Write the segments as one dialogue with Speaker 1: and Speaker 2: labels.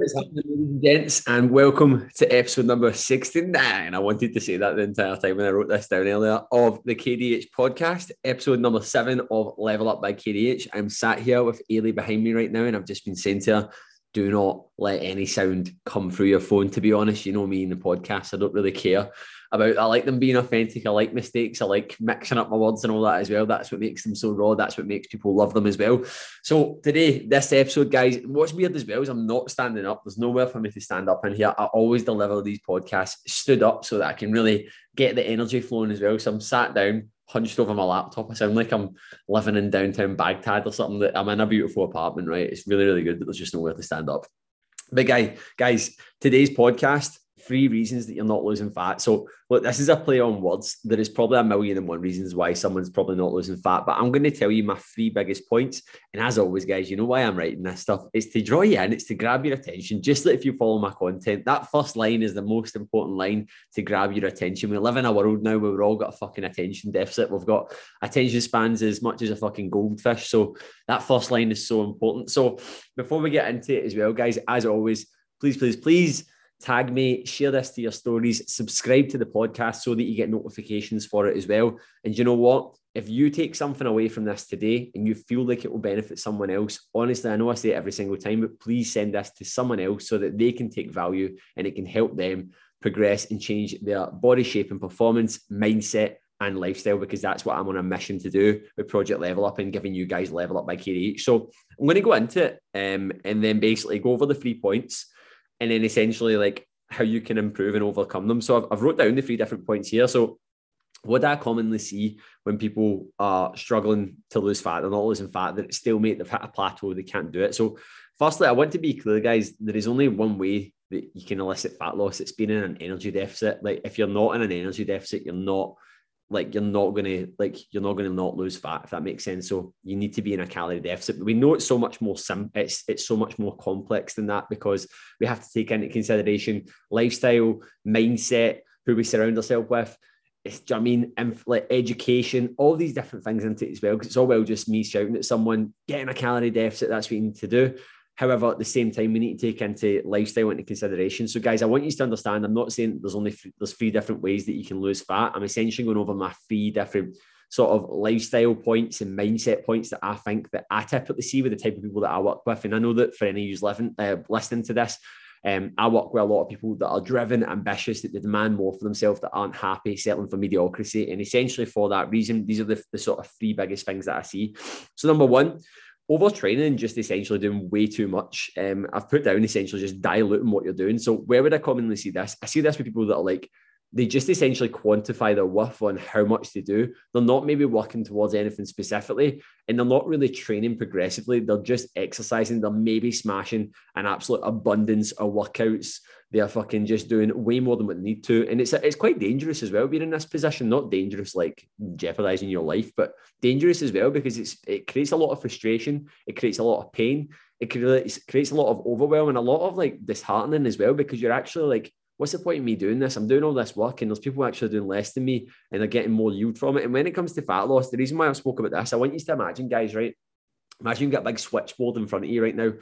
Speaker 1: What's happening, ladies and gents, and welcome to episode number 69. I wanted to say that the entire time when I wrote this down earlier of the KDH podcast, episode number seven of Level Up by KDH. I'm sat here with Ailey behind me right now, and I've just been saying to her, do not let any sound come through your phone. To be honest, you know me in the podcast, I don't really care about I like them being authentic. I like mistakes. I like mixing up my words and all that as well. That's what makes them so raw. That's what makes people love them as well. So today, this episode, guys, what's weird as well is I'm not standing up. There's nowhere for me to stand up in here. I always deliver these podcasts stood up so that I can really get the energy flowing as well. So I'm sat down, hunched over my laptop. I sound like I'm living in downtown Baghdad or something. That I'm in a beautiful apartment, right? It's really, really good, but there's just nowhere to stand up. But guy, guys, today's podcast three reasons that you're not losing fat. So, look, this is a play on words. There is probably a million and one reasons why someone's probably not losing fat, but I'm going to tell you my three biggest points. And as always, guys, you know why I'm writing this stuff. It's to draw you in, it's to grab your attention. Just like if you follow my content, that first line is the most important line to grab your attention. We live in a world now where we've all got a fucking attention deficit. We've got attention spans as much as a fucking goldfish. So, that first line is so important. So, before we get into it as well, guys, as always, please, please, please tag me, share this to your stories, subscribe to the podcast so that you get notifications for it as well. And you know what? If you take something away from this today and you feel like it will benefit someone else, honestly, I know I say it every single time, but please send this to someone else so that they can take value and it can help them progress and change their body shape and performance, mindset, and lifestyle because that's what I'm on a mission to do with Project Level Up and giving you guys Level Up by KDH. So I'm going to go into it um, and then basically go over the three points and then essentially like how you can improve and overcome them. So I've, I've wrote down the three different points here. So what I commonly see when people are struggling to lose fat, they're not losing fat, they're stalemate, they've hit a plateau, they can't do it. So firstly, I want to be clear, guys, there is only one way that you can elicit fat loss. It's being in an energy deficit. Like if you're not in an energy deficit, you're not like you're not gonna like you're not gonna not lose fat if that makes sense. So you need to be in a calorie deficit. But we know it's so much more sim. It's it's so much more complex than that because we have to take into consideration lifestyle, mindset, who we surround ourselves with. It's, do you know I mean, Inf- like education, all these different things into it as well. Because it's all well just me shouting at someone, getting a calorie deficit. That's what you need to do. However, at the same time, we need to take into lifestyle into consideration. So, guys, I want you to understand. I'm not saying there's only three, there's three different ways that you can lose fat. I'm essentially going over my three different sort of lifestyle points and mindset points that I think that I typically see with the type of people that I work with. And I know that for any who's living, uh, listening to this, um, I work with a lot of people that are driven, ambitious, that they demand more for themselves, that aren't happy, settling for mediocrity. And essentially, for that reason, these are the, the sort of three biggest things that I see. So, number one, overtraining just essentially doing way too much. Um, I've put down essentially just diluting what you're doing. So where would I commonly see this? I see this with people that are like they just essentially quantify their worth on how much they do. They're not maybe working towards anything specifically, and they're not really training progressively. They're just exercising. They're maybe smashing an absolute abundance of workouts. They're fucking just doing way more than what they need to, and it's it's quite dangerous as well being in this position. Not dangerous like jeopardizing your life, but dangerous as well because it's it creates a lot of frustration. It creates a lot of pain. It creates creates a lot of overwhelm and a lot of like disheartening as well because you're actually like what's the point of me doing this? I'm doing all this work and there's people actually doing less than me and they're getting more yield from it. And when it comes to fat loss, the reason why I've spoke about this, I want you to imagine, guys, right? Imagine you've got a big switchboard in front of you right now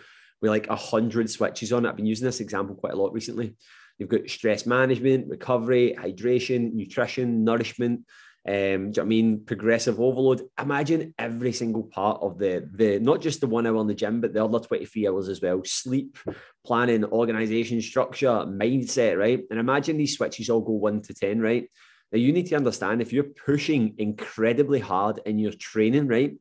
Speaker 1: with like a hundred switches on. I've been using this example quite a lot recently. You've got stress management, recovery, hydration, nutrition, nourishment, um, do you know I mean progressive overload? Imagine every single part of the the not just the one hour in the gym, but the other 23 hours as well. Sleep, planning, organization, structure, mindset, right? And imagine these switches all go one to 10, right? Now you need to understand if you're pushing incredibly hard in your training, right?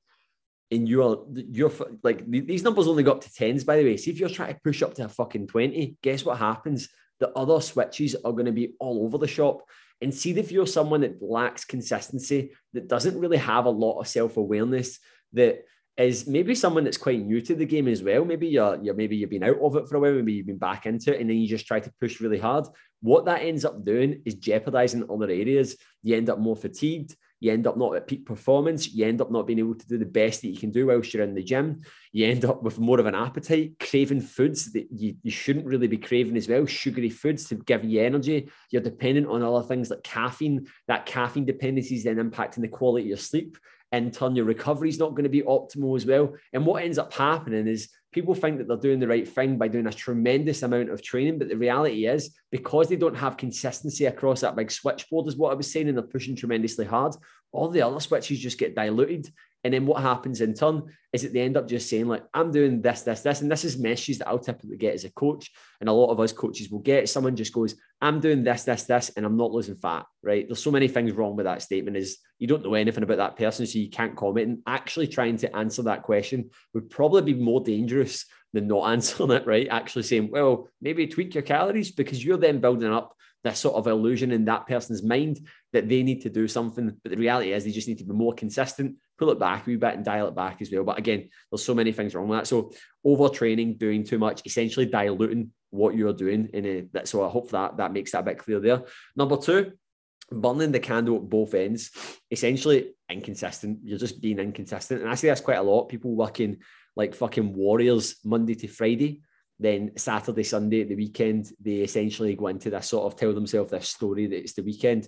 Speaker 1: And you're you're like these numbers only go up to tens, by the way. See if you're trying to push up to a fucking 20, guess what happens? The other switches are going to be all over the shop and see if you're someone that lacks consistency, that doesn't really have a lot of self awareness, that is maybe someone that's quite new to the game as well. Maybe you're, you're maybe you've been out of it for a while, maybe you've been back into it, and then you just try to push really hard. What that ends up doing is jeopardizing other areas. You end up more fatigued you end up not at peak performance. You end up not being able to do the best that you can do whilst you're in the gym. You end up with more of an appetite, craving foods that you, you shouldn't really be craving as well, sugary foods to give you energy. You're dependent on other things like caffeine. That caffeine dependency is then impacting the quality of your sleep. In turn, your recovery is not going to be optimal as well. And what ends up happening is people think that they're doing the right thing by doing a tremendous amount of training. But the reality is, because they don't have consistency across that big switchboard, is what I was saying, and they're pushing tremendously hard, all the other switches just get diluted. And then what happens in turn is that they end up just saying, like, I'm doing this, this, this. And this is messages that I'll typically get as a coach. And a lot of us coaches will get. Someone just goes, I'm doing this, this, this, and I'm not losing fat, right? There's so many things wrong with that statement is you don't know anything about that person, so you can't comment. And actually trying to answer that question would probably be more dangerous than not answering it, right? Actually saying, well, maybe tweak your calories because you're then building up this sort of illusion in that person's mind that they need to do something. But the reality is they just need to be more consistent, pull it back a wee bit and dial it back as well. But again, there's so many things wrong with that. So overtraining, doing too much, essentially diluting what you're doing in a so I hope that that makes that a bit clear there. Number two, burning the candle at both ends, essentially inconsistent. You're just being inconsistent. And I see that's quite a lot. People working like fucking warriors Monday to Friday. Then Saturday, Sunday, the weekend, they essentially go into this sort of tell themselves this story that it's the weekend.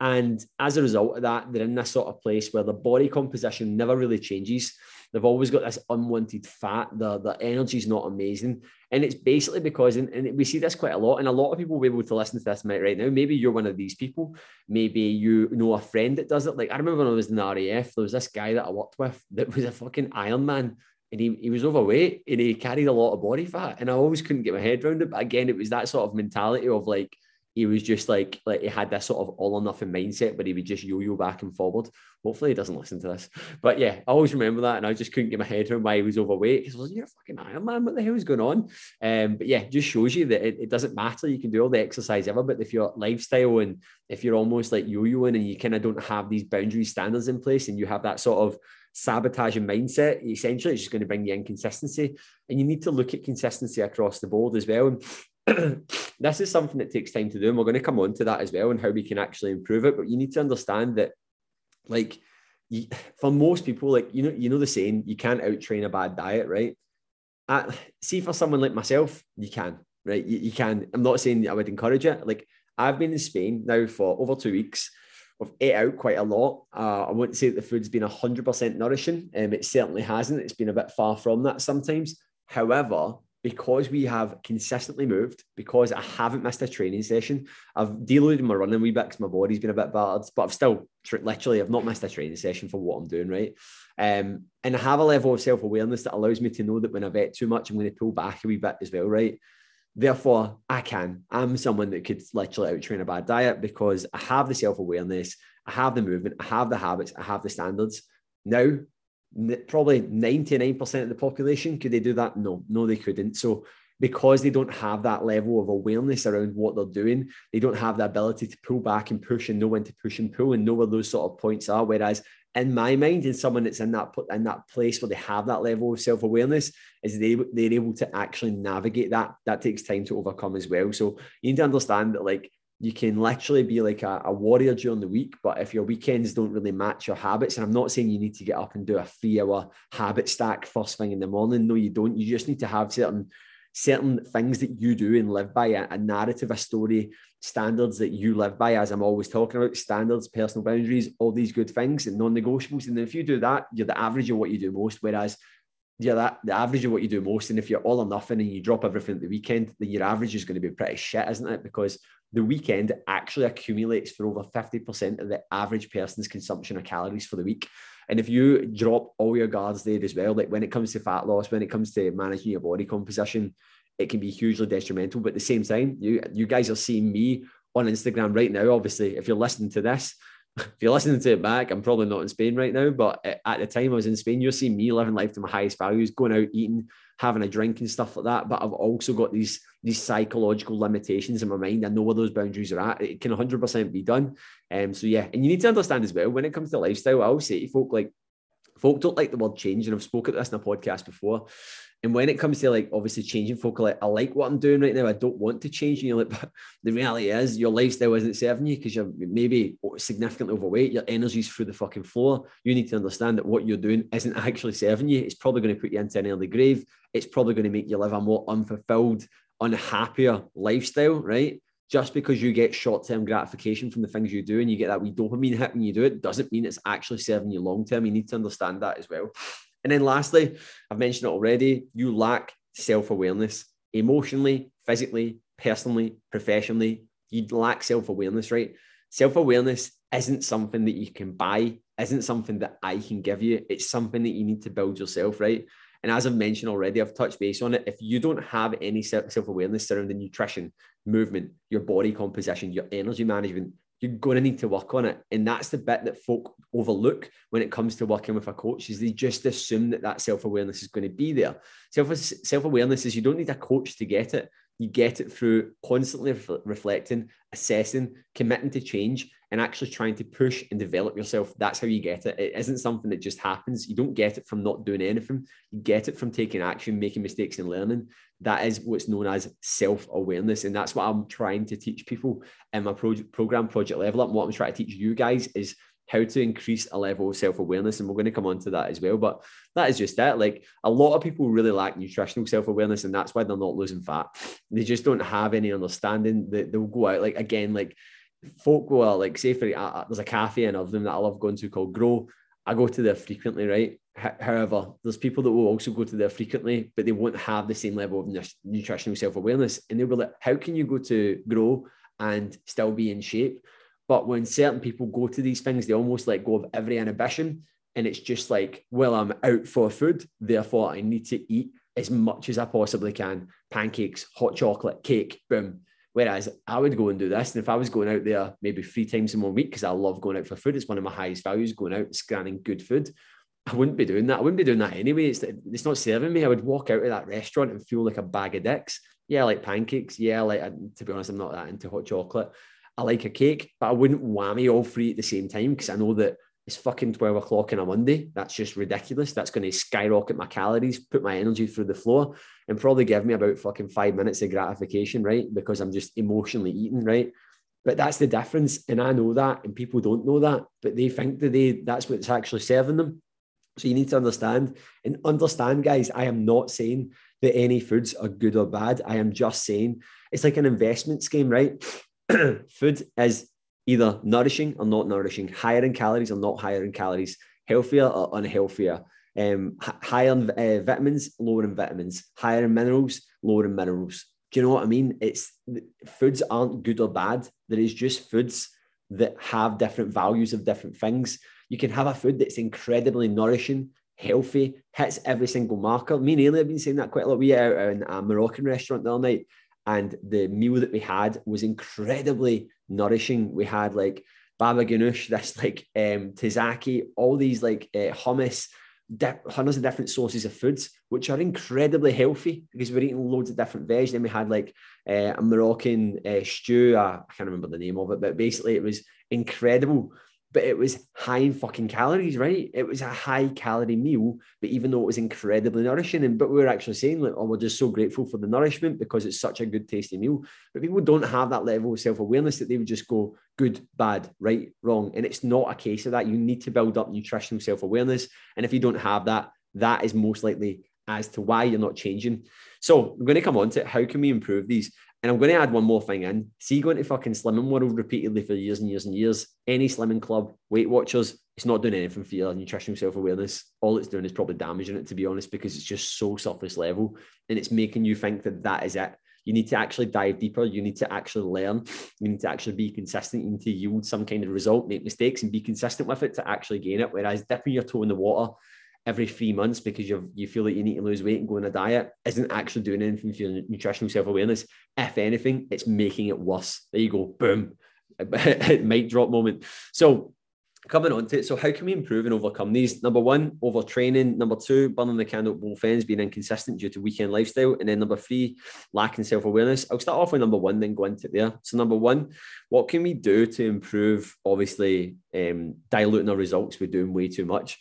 Speaker 1: And as a result of that, they're in this sort of place where the body composition never really changes. They've always got this unwanted fat. The, the energy's not amazing. And it's basically because, and, and we see this quite a lot, and a lot of people will be able to listen to this right now. Maybe you're one of these people. Maybe you know a friend that does it. Like I remember when I was in the RAF, there was this guy that I worked with that was a fucking Iron Man and he, he was overweight and he carried a lot of body fat. And I always couldn't get my head around it. But again, it was that sort of mentality of like, he was just like like he had this sort of all or nothing mindset, but he would just yo-yo back and forward. Hopefully he doesn't listen to this. But yeah, I always remember that, and I just couldn't get my head around why he was overweight. Because I was like, "You're fucking Iron Man. What the hell is going on?" Um, but yeah, just shows you that it, it, doesn't matter. You can do all the exercise ever, but if your lifestyle and if you're almost like yo-yoing and you kind of don't have these boundary standards in place, and you have that sort of sabotaging mindset, essentially it's just going to bring the inconsistency. And you need to look at consistency across the board as well. And this is something that takes time to do, and we're going to come on to that as well and how we can actually improve it. But you need to understand that, like, for most people, like you know, you know the saying, you can't out train a bad diet, right? Uh, see, for someone like myself, you can, right? You, you can. I'm not saying I would encourage it. Like, I've been in Spain now for over two weeks. I've ate out quite a lot. Uh, I wouldn't say that the food's been 100% nourishing. Um, it certainly hasn't. It's been a bit far from that sometimes. However, because we have consistently moved, because I haven't missed a training session, I've deloaded my running wee bit because my body's been a bit battered, but I've still literally I've not missed a training session for what I'm doing, right? Um, and I have a level of self-awareness that allows me to know that when I bet too much, I'm going to pull back a wee bit as well, right? Therefore, I can. I'm someone that could literally out train a bad diet because I have the self-awareness, I have the movement, I have the habits, I have the standards. Now probably 99% of the population could they do that no no they couldn't so because they don't have that level of awareness around what they're doing they don't have the ability to pull back and push and know when to push and pull and know where those sort of points are whereas in my mind in someone that's in that in that place where they have that level of self-awareness is they they're able to actually navigate that that takes time to overcome as well so you need to understand that like you can literally be like a, a, warrior during the week, but if your weekends don't really match your habits, and I'm not saying you need to get up and do a three hour habit stack first thing in the morning. No, you don't. You just need to have certain certain things that you do and live by a, a narrative, a story, standards that you live by, as I'm always talking about, standards, personal boundaries, all these good things and non-negotiables. And if you do that, you're the average of what you do most. Whereas you're that the average of what you do most. And if you're all or nothing and you drop everything at the weekend, then your average is going to be pretty shit, isn't it? Because the weekend actually accumulates for over 50% of the average person's consumption of calories for the week. And if you drop all your guards there as well, like when it comes to fat loss, when it comes to managing your body composition, it can be hugely detrimental. But at the same time, you you guys are seeing me on Instagram right now. Obviously, if you're listening to this, if you're listening to it back, I'm probably not in Spain right now, but at the time I was in Spain, you're seeing me living life to my highest values, going out eating, having a drink and stuff like that. But I've also got these these psychological limitations in my mind. I know where those boundaries are at. It can 100% be done. Um, so yeah, and you need to understand as well when it comes to lifestyle. I always say to folk like folk don't like the word change, and I've spoken this in a podcast before. And when it comes to like obviously changing folk, like I like what I'm doing right now. I don't want to change. And you're like, but the reality is your lifestyle isn't serving you because you're maybe significantly overweight. Your energy's through the fucking floor. You need to understand that what you're doing isn't actually serving you. It's probably going to put you into an early grave. It's probably going to make you live a more unfulfilled, unhappier lifestyle, right? Just because you get short-term gratification from the things you do and you get that wee dopamine hit when you do it doesn't mean it's actually serving you long term. You need to understand that as well. And then lastly, I've mentioned it already, you lack self-awareness emotionally, physically, personally, professionally. You lack self-awareness, right? Self-awareness isn't something that you can buy, isn't something that I can give you. It's something that you need to build yourself, right? And as I've mentioned already, I've touched base on it. If you don't have any self awareness surrounding nutrition, movement, your body composition, your energy management, you're going to need to work on it. And that's the bit that folk overlook when it comes to working with a coach is they just assume that that self-awareness is going to be there. Self, self-awareness is you don't need a coach to get it. You get it through constantly reflecting, assessing, committing to change, and actually trying to push and develop yourself. That's how you get it. It isn't something that just happens. You don't get it from not doing anything. You get it from taking action, making mistakes, and learning. That is what's known as self awareness. And that's what I'm trying to teach people in my project, program, Project Level Up. And what I'm trying to teach you guys is how to increase a level of self awareness. And we're going to come on to that as well. But that is just it. Like a lot of people really lack nutritional self awareness, and that's why they're not losing fat. They just don't have any understanding that they'll go out, like, again, like folk will like, say, for uh, there's a cafe in of them that I love going to called Grow. I go to there frequently, right? However, there's people that will also go to there frequently, but they won't have the same level of nutritional self awareness. And they'll be like, how can you go to Grow and still be in shape? But when certain people go to these things, they almost let go of every inhibition. And it's just like, well, I'm out for food. Therefore, I need to eat as much as I possibly can pancakes, hot chocolate, cake, boom. Whereas I would go and do this. And if I was going out there maybe three times in one week, because I love going out for food, it's one of my highest values going out and scanning good food. I wouldn't be doing that. I wouldn't be doing that anyway. It's, it's not serving me. I would walk out of that restaurant and feel like a bag of dicks. Yeah, I like pancakes. Yeah, like, to be honest, I'm not that into hot chocolate. I like a cake, but I wouldn't whammy all three at the same time because I know that it's fucking 12 o'clock on a Monday. That's just ridiculous. That's going to skyrocket my calories, put my energy through the floor, and probably give me about fucking five minutes of gratification, right? Because I'm just emotionally eating, right? But that's the difference. And I know that, and people don't know that, but they think that they that's what's actually serving them. So you need to understand and understand, guys. I am not saying that any foods are good or bad. I am just saying it's like an investment scheme, right? food is either nourishing or not nourishing, higher in calories or not higher in calories, healthier or unhealthier, um, higher in uh, vitamins, lower in vitamins, higher in minerals, lower in minerals. Do you know what I mean? It's foods aren't good or bad. There is just foods that have different values of different things. You can have a food that's incredibly nourishing, healthy, hits every single marker. Me and Ailey have been saying that quite a lot. We out in a Moroccan restaurant the other night and the meal that we had was incredibly nourishing. We had like baba ganoush, this like um, all these like uh, hummus, hundreds of different sources of foods, which are incredibly healthy because we're eating loads of different veg. Then we had like uh, a Moroccan uh, stew. I can't remember the name of it, but basically it was incredible but it was high in fucking calories, right? It was a high calorie meal, but even though it was incredibly nourishing, and but we were actually saying like, oh, we're just so grateful for the nourishment because it's such a good tasty meal. But people don't have that level of self awareness that they would just go good, bad, right, wrong, and it's not a case of that. You need to build up nutritional self awareness, and if you don't have that, that is most likely as to why you're not changing. So I'm going to come on to it. how can we improve these. And I'm going to add one more thing in. See, going to fucking Slimming World repeatedly for years and years and years. Any Slimming Club, Weight Watchers, it's not doing anything for your nutritional self awareness. All it's doing is probably damaging it, to be honest, because it's just so surface level and it's making you think that that is it. You need to actually dive deeper. You need to actually learn. You need to actually be consistent. You need to yield some kind of result, make mistakes, and be consistent with it to actually gain it. Whereas dipping your toe in the water every three months because you you feel like you need to lose weight and go on a diet isn't actually doing anything for your nutritional self awareness. If anything, it's making it worse. There you go, boom, mic drop moment. So coming on to it, so how can we improve and overcome these? Number one, overtraining. Number two, burning the candle at both ends, being inconsistent due to weekend lifestyle. And then number three, lacking self awareness. I'll start off with number one, then go into there. So number one, what can we do to improve? Obviously, um, diluting our results. We're doing way too much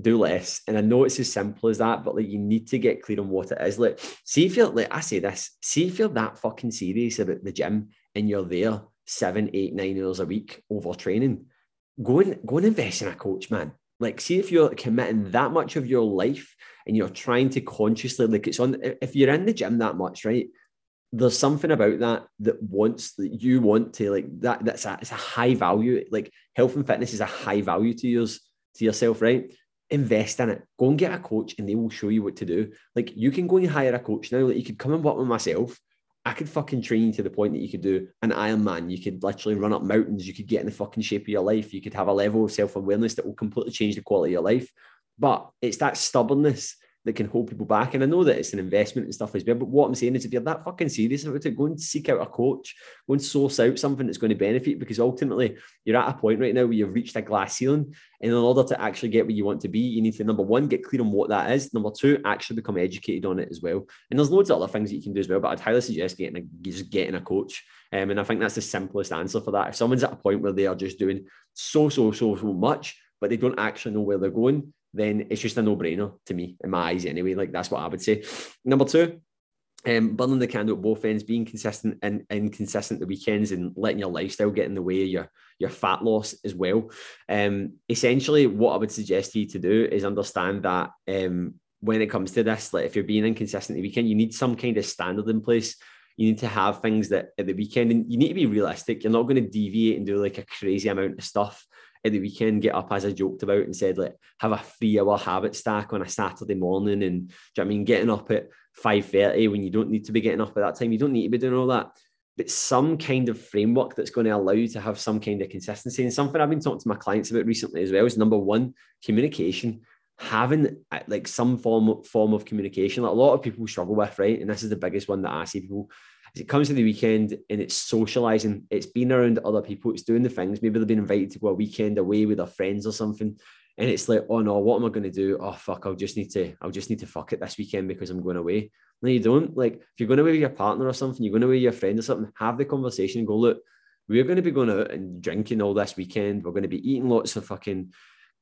Speaker 1: do less. And I know it's as simple as that, but like you need to get clear on what it is. Like, see if you're like I say this, see if you're that fucking serious about the gym and you're there seven, eight, nine hours a week over training. Go and go and invest in a coach, man. Like, see if you're committing that much of your life and you're trying to consciously like it's on if you're in the gym that much, right? there's something about that that wants that you want to like that that's a, it's a high value like health and fitness is a high value to yours to yourself right invest in it go and get a coach and they will show you what to do like you can go and hire a coach now like you could come and work with myself I could fucking train you to the point that you could do an Ironman. You could literally run up mountains. You could get in the fucking shape of your life. You could have a level of self awareness that will completely change the quality of your life. But it's that stubbornness that can hold people back. And I know that it's an investment and stuff as well. But what I'm saying is, if you're that fucking serious about it, go and seek out a coach, go and source out something that's going to benefit because ultimately you're at a point right now where you've reached a glass ceiling. And in order to actually get where you want to be, you need to, number one, get clear on what that is. Number two, actually become educated on it as well. And there's loads of other things that you can do as well. But I'd highly suggest getting a, just getting a coach. Um, and I think that's the simplest answer for that. If someone's at a point where they are just doing so, so, so, so much, but they don't actually know where they're going, then it's just a no-brainer to me, in my eyes anyway. Like that's what I would say. Number two, um, burning the candle at both ends, being consistent and inconsistent the weekends, and letting your lifestyle get in the way of your your fat loss as well. Um, essentially, what I would suggest to you to do is understand that um, when it comes to this, like if you're being inconsistent the weekend, you need some kind of standard in place. You need to have things that at the weekend, and you need to be realistic. You're not going to deviate and do like a crazy amount of stuff at the weekend get up as I joked about and said like have a three hour habit stack on a Saturday morning and do you know I mean getting up at 5:30 when you don't need to be getting up at that time you don't need to be doing all that. But some kind of framework that's going to allow you to have some kind of consistency. And something I've been talking to my clients about recently as well is number one communication. Having uh, like some form form of communication like a lot of people struggle with right? And this is the biggest one that I see people it comes to the weekend and it's socializing, it's being around other people, it's doing the things. Maybe they've been invited to go a weekend away with their friends or something. And it's like, oh no, what am I going to do? Oh fuck, I'll just need to, I'll just need to fuck it this weekend because I'm going away. No, you don't. Like if you're going away with your partner or something, you're going away with your friend or something, have the conversation go, look, we're going to be going out and drinking all this weekend. We're going to be eating lots of fucking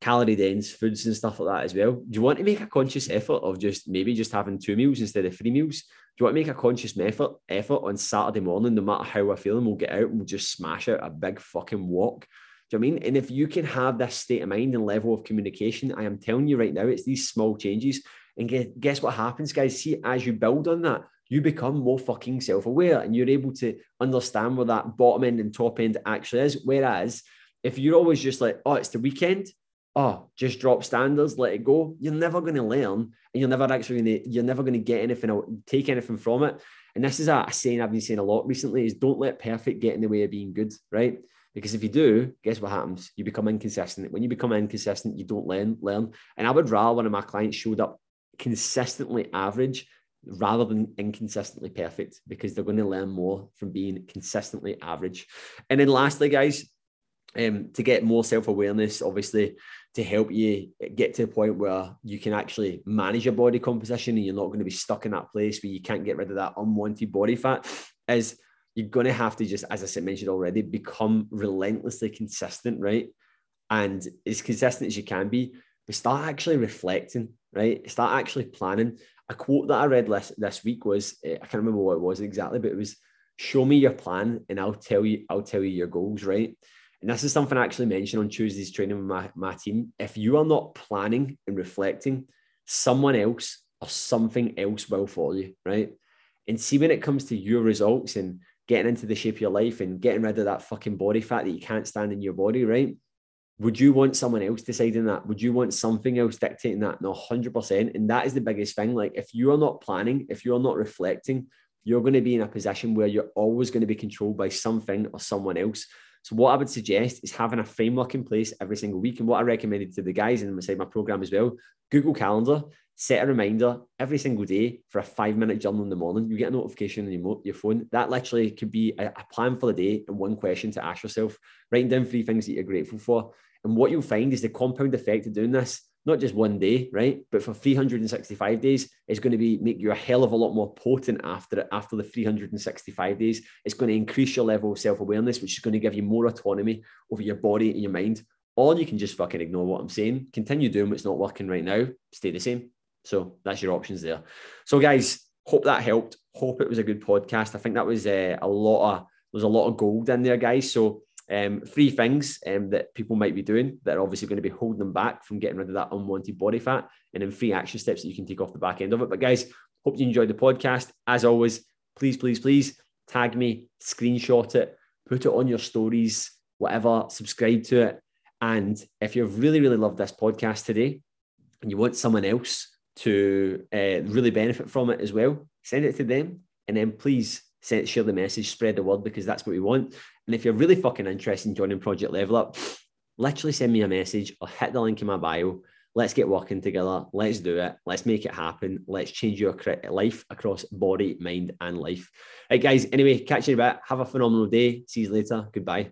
Speaker 1: calorie dense foods and stuff like that as well. Do you want to make a conscious effort of just maybe just having two meals instead of three meals? Do you want to make a conscious effort effort on Saturday morning, no matter how we're feeling, we'll get out and we'll just smash out a big fucking walk. Do you know I mean? And if you can have this state of mind and level of communication, I am telling you right now, it's these small changes. And guess what happens, guys? See, as you build on that, you become more fucking self-aware and you're able to understand where that bottom end and top end actually is. Whereas if you're always just like, oh, it's the weekend, oh, just drop standards, let it go, you're never going to learn and you're never actually going to, you're never going to get anything take anything from it. And this is a, a saying I've been saying a lot recently is don't let perfect get in the way of being good, right? Because if you do, guess what happens? You become inconsistent. When you become inconsistent, you don't learn, learn. And I would rather one of my clients showed up consistently average rather than inconsistently perfect because they're going to learn more from being consistently average. And then lastly, guys, um, to get more self-awareness, obviously, to help you get to a point where you can actually manage your body composition and you're not going to be stuck in that place where you can't get rid of that unwanted body fat, is you're going to have to just, as I said, mentioned already, become relentlessly consistent, right? And as consistent as you can be, but start actually reflecting, right? Start actually planning. A quote that I read this, this week was, eh, I can't remember what it was exactly, but it was, show me your plan and I'll tell you, I'll tell you your goals, right? And this is something I actually mentioned on Tuesday's training with my, my team. If you are not planning and reflecting, someone else or something else will for you, right? And see when it comes to your results and getting into the shape of your life and getting rid of that fucking body fat that you can't stand in your body, right? Would you want someone else deciding that? Would you want something else dictating that? No, 100%. And that is the biggest thing. Like, if you are not planning, if you're not reflecting, you're going to be in a position where you're always going to be controlled by something or someone else. So what I would suggest is having a framework in place every single week. And what I recommended to the guys inside my program as well, Google Calendar, set a reminder every single day for a five minute journal in the morning. You get a notification on your, your phone. That literally could be a, a plan for the day and one question to ask yourself, writing down three things that you're grateful for. And what you'll find is the compound effect of doing this not just one day, right? But for 365 days, it's going to be make you a hell of a lot more potent after it. After the 365 days, it's going to increase your level of self-awareness, which is going to give you more autonomy over your body and your mind. Or you can just fucking ignore what I'm saying, continue doing what's not working right now, stay the same. So that's your options there. So guys, hope that helped. Hope it was a good podcast. I think that was uh, a lot of there's a lot of gold in there, guys. So um, three things um, that people might be doing that are obviously going to be holding them back from getting rid of that unwanted body fat, and then three action steps that you can take off the back end of it. But guys, hope you enjoyed the podcast. As always, please, please, please tag me, screenshot it, put it on your stories, whatever, subscribe to it. And if you've really, really loved this podcast today and you want someone else to uh, really benefit from it as well, send it to them. And then please send, share the message, spread the word because that's what we want. And if you're really fucking interested in joining Project Level Up, literally send me a message or hit the link in my bio. Let's get working together. Let's do it. Let's make it happen. Let's change your life across body, mind, and life. Right, guys. Anyway, catch you in a bit. Have a phenomenal day. See you later. Goodbye.